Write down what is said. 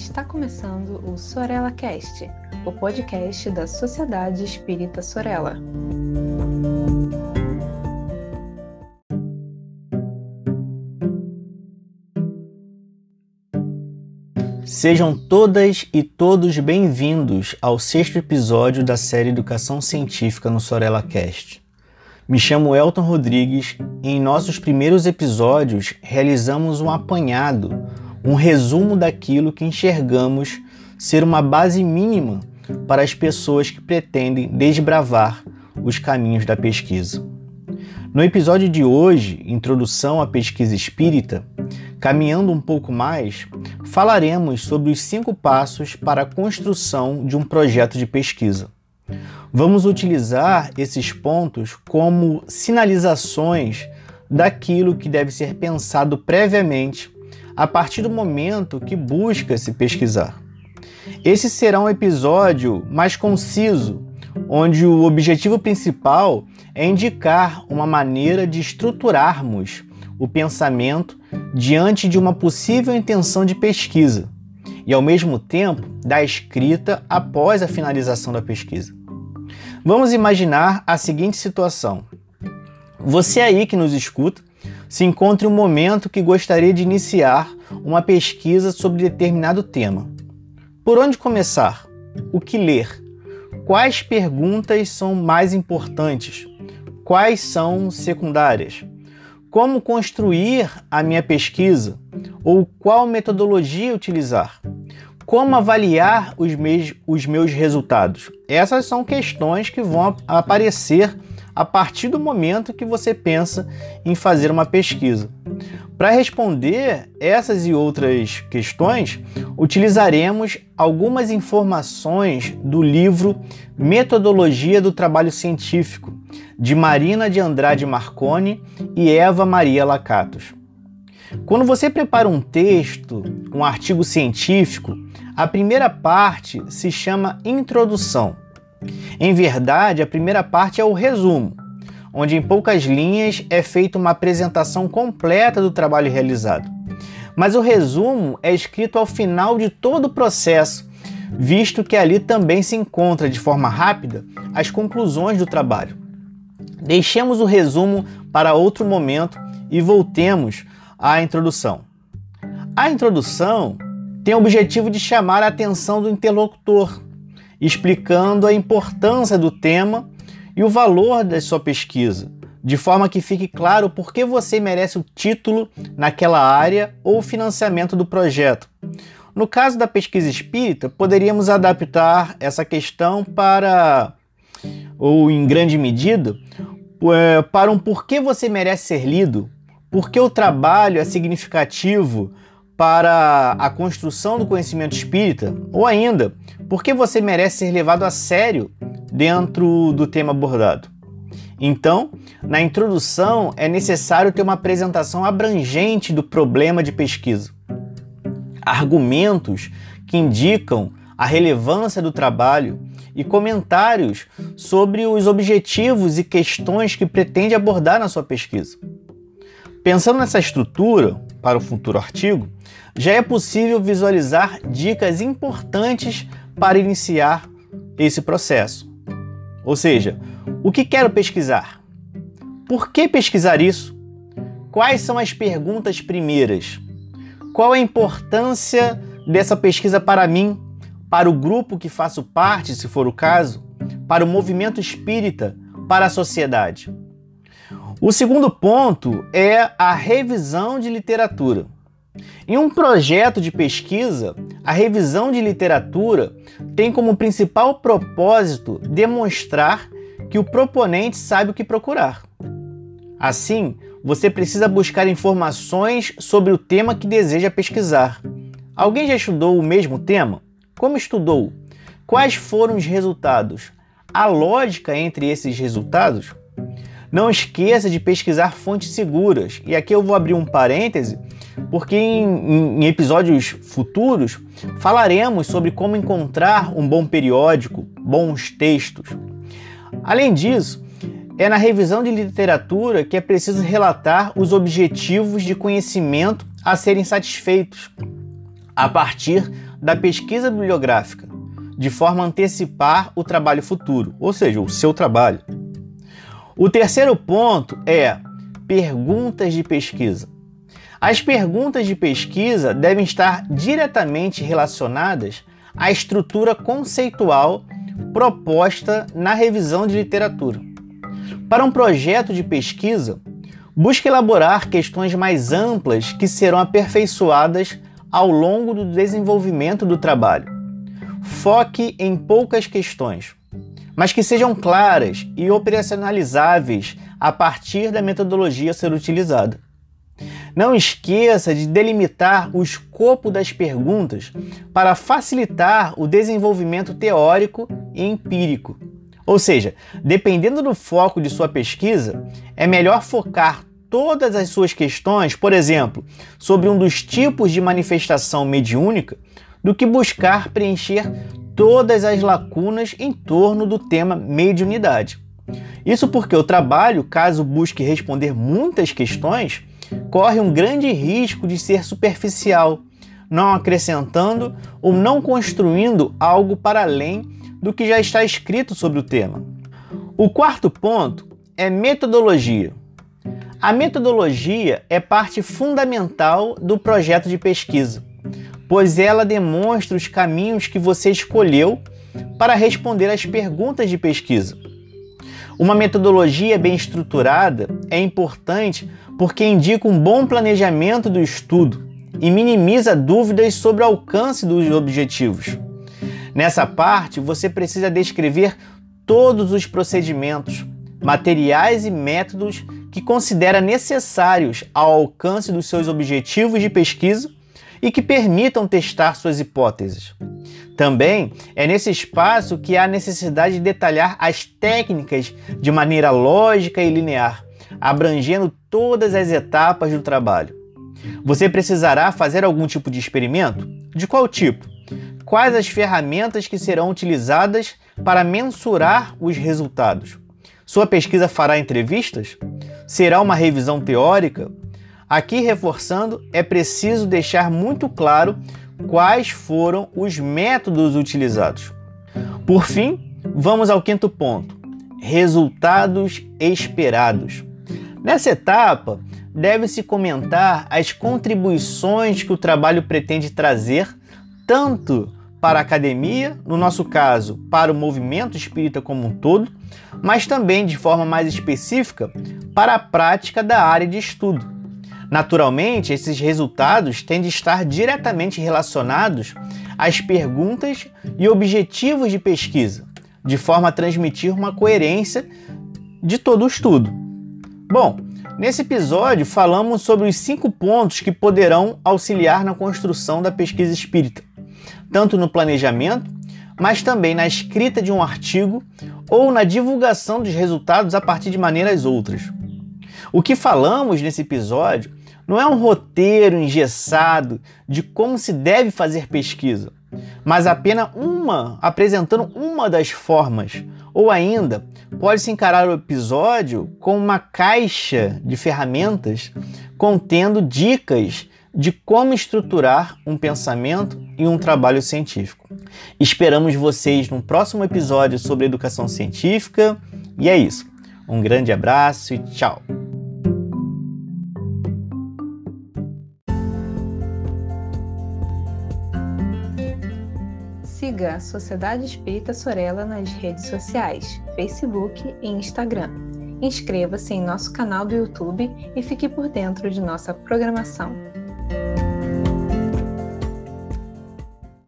Está começando o Sorella Cast, o podcast da Sociedade Espírita Sorella. Sejam todas e todos bem-vindos ao sexto episódio da série Educação Científica no Sorella Cast. Me chamo Elton Rodrigues e em nossos primeiros episódios realizamos um apanhado um resumo daquilo que enxergamos ser uma base mínima para as pessoas que pretendem desbravar os caminhos da pesquisa. No episódio de hoje, Introdução à Pesquisa Espírita, caminhando um pouco mais, falaremos sobre os cinco passos para a construção de um projeto de pesquisa. Vamos utilizar esses pontos como sinalizações daquilo que deve ser pensado previamente a partir do momento que busca se pesquisar. Esse será um episódio mais conciso, onde o objetivo principal é indicar uma maneira de estruturarmos o pensamento diante de uma possível intenção de pesquisa e, ao mesmo tempo, da escrita após a finalização da pesquisa. Vamos imaginar a seguinte situação: você aí que nos escuta se encontra um momento que gostaria de iniciar uma pesquisa sobre determinado tema. Por onde começar? O que ler? Quais perguntas são mais importantes? Quais são secundárias? Como construir a minha pesquisa? Ou qual metodologia utilizar? Como avaliar os meus, os meus resultados? Essas são questões que vão aparecer a partir do momento que você pensa em fazer uma pesquisa. Para responder essas e outras questões, utilizaremos algumas informações do livro Metodologia do Trabalho Científico, de Marina de Andrade Marconi e Eva Maria Lacatos. Quando você prepara um texto, um artigo científico, a primeira parte se chama introdução. Em verdade, a primeira parte é o resumo, onde em poucas linhas é feita uma apresentação completa do trabalho realizado. Mas o resumo é escrito ao final de todo o processo, visto que ali também se encontra de forma rápida as conclusões do trabalho. Deixemos o resumo para outro momento e voltemos à introdução. A introdução tem o objetivo de chamar a atenção do interlocutor explicando a importância do tema e o valor da sua pesquisa, de forma que fique claro por que você merece o título naquela área ou financiamento do projeto. No caso da pesquisa espírita, poderíamos adaptar essa questão para, ou em grande medida, é, para um porquê você merece ser lido, porque o trabalho é significativo para a construção do conhecimento espírita, ou ainda, porque você merece ser levado a sério dentro do tema abordado. Então, na introdução é necessário ter uma apresentação abrangente do problema de pesquisa. Argumentos que indicam a relevância do trabalho e comentários sobre os objetivos e questões que pretende abordar na sua pesquisa. Pensando nessa estrutura para o futuro artigo, já é possível visualizar dicas importantes para iniciar esse processo. Ou seja, o que quero pesquisar? Por que pesquisar isso? Quais são as perguntas primeiras? Qual a importância dessa pesquisa para mim, para o grupo que faço parte, se for o caso, para o movimento espírita, para a sociedade? O segundo ponto é a revisão de literatura. Em um projeto de pesquisa, a revisão de literatura tem como principal propósito demonstrar que o proponente sabe o que procurar. Assim, você precisa buscar informações sobre o tema que deseja pesquisar. Alguém já estudou o mesmo tema? Como estudou? Quais foram os resultados? A lógica entre esses resultados? Não esqueça de pesquisar fontes seguras. E aqui eu vou abrir um parêntese, porque em, em, episódios futuros falaremos sobre como encontrar um bom periódico, bons textos. Além disso, é na revisão de literatura que é preciso relatar os objetivos de conhecimento a serem satisfeitos, a partir da pesquisa bibliográfica, de forma a antecipar o trabalho futuro, ou seja, o seu trabalho. O terceiro ponto é perguntas de pesquisa. As perguntas de pesquisa devem estar diretamente relacionadas à estrutura conceitual proposta na revisão de literatura. Para um projeto de pesquisa, busque elaborar questões mais amplas que serão aperfeiçoadas ao longo do desenvolvimento do trabalho. Foque em poucas questões, mas que sejam claras e operacionalizáveis a partir da metodologia a ser utilizada. Não esqueça de delimitar o escopo das perguntas para facilitar o desenvolvimento teórico e empírico. Ou seja, dependendo do foco de sua pesquisa, é melhor focar todas as suas questões, por exemplo, sobre um dos tipos de manifestação mediúnica, do que buscar preencher todas as lacunas em torno do tema mediunidade. Isso porque o trabalho, caso busque responder muitas questões, corre um grande risco de ser superficial, não acrescentando ou não construindo algo para além do que já está escrito sobre o tema. O quarto ponto é metodologia. A metodologia é parte fundamental do projeto de pesquisa, pois ela demonstra os caminhos que você escolheu para responder às perguntas de pesquisa. Uma metodologia bem estruturada é importante porque indica um bom planejamento do estudo e minimiza dúvidas sobre o alcance dos objetivos. Nessa parte, você precisa descrever todos os procedimentos, materiais e métodos que considera necessários ao alcance dos seus objetivos de pesquisa e que permitam testar suas hipóteses. Também é nesse espaço que há necessidade de detalhar as técnicas de maneira lógica e linear, abrangendo todas as etapas do trabalho. Você precisará fazer algum tipo de experimento? De qual tipo? Quais as ferramentas que serão utilizadas para mensurar os resultados? Sua pesquisa fará entrevistas? Será uma revisão teórica? Aqui reforçando, é preciso deixar muito claro quais foram os métodos utilizados. Por fim, vamos ao quinto ponto: resultados esperados. Nessa etapa, deve-se comentar as contribuições que o trabalho pretende trazer, tanto para a academia, no nosso caso, para o movimento espírita como um todo, mas também de forma mais específica para a prática da área de estudo. Naturalmente, esses resultados têm de estar diretamente relacionados às perguntas e objetivos de pesquisa, de forma a transmitir uma coerência de todo o estudo. Bom, nesse episódio falamos sobre os cinco pontos que poderão auxiliar na construção da pesquisa espírita, tanto no planejamento, mas também na escrita de um artigo ou na divulgação dos resultados a partir de maneiras outras. O que falamos nesse episódio não é um roteiro engessado de como se deve fazer pesquisa, mas apenas uma, apresentando uma das formas. Ou ainda, pode-se encarar o episódio com uma caixa de ferramentas contendo dicas de como estruturar um pensamento e um trabalho científico. Esperamos vocês no próximo episódio sobre educação científica. E é isso. Um grande abraço e tchau! Siga a Sociedade Espírita Sorella nas redes sociais, Facebook e Instagram. Inscreva-se em nosso canal do YouTube e fique por dentro de nossa programação.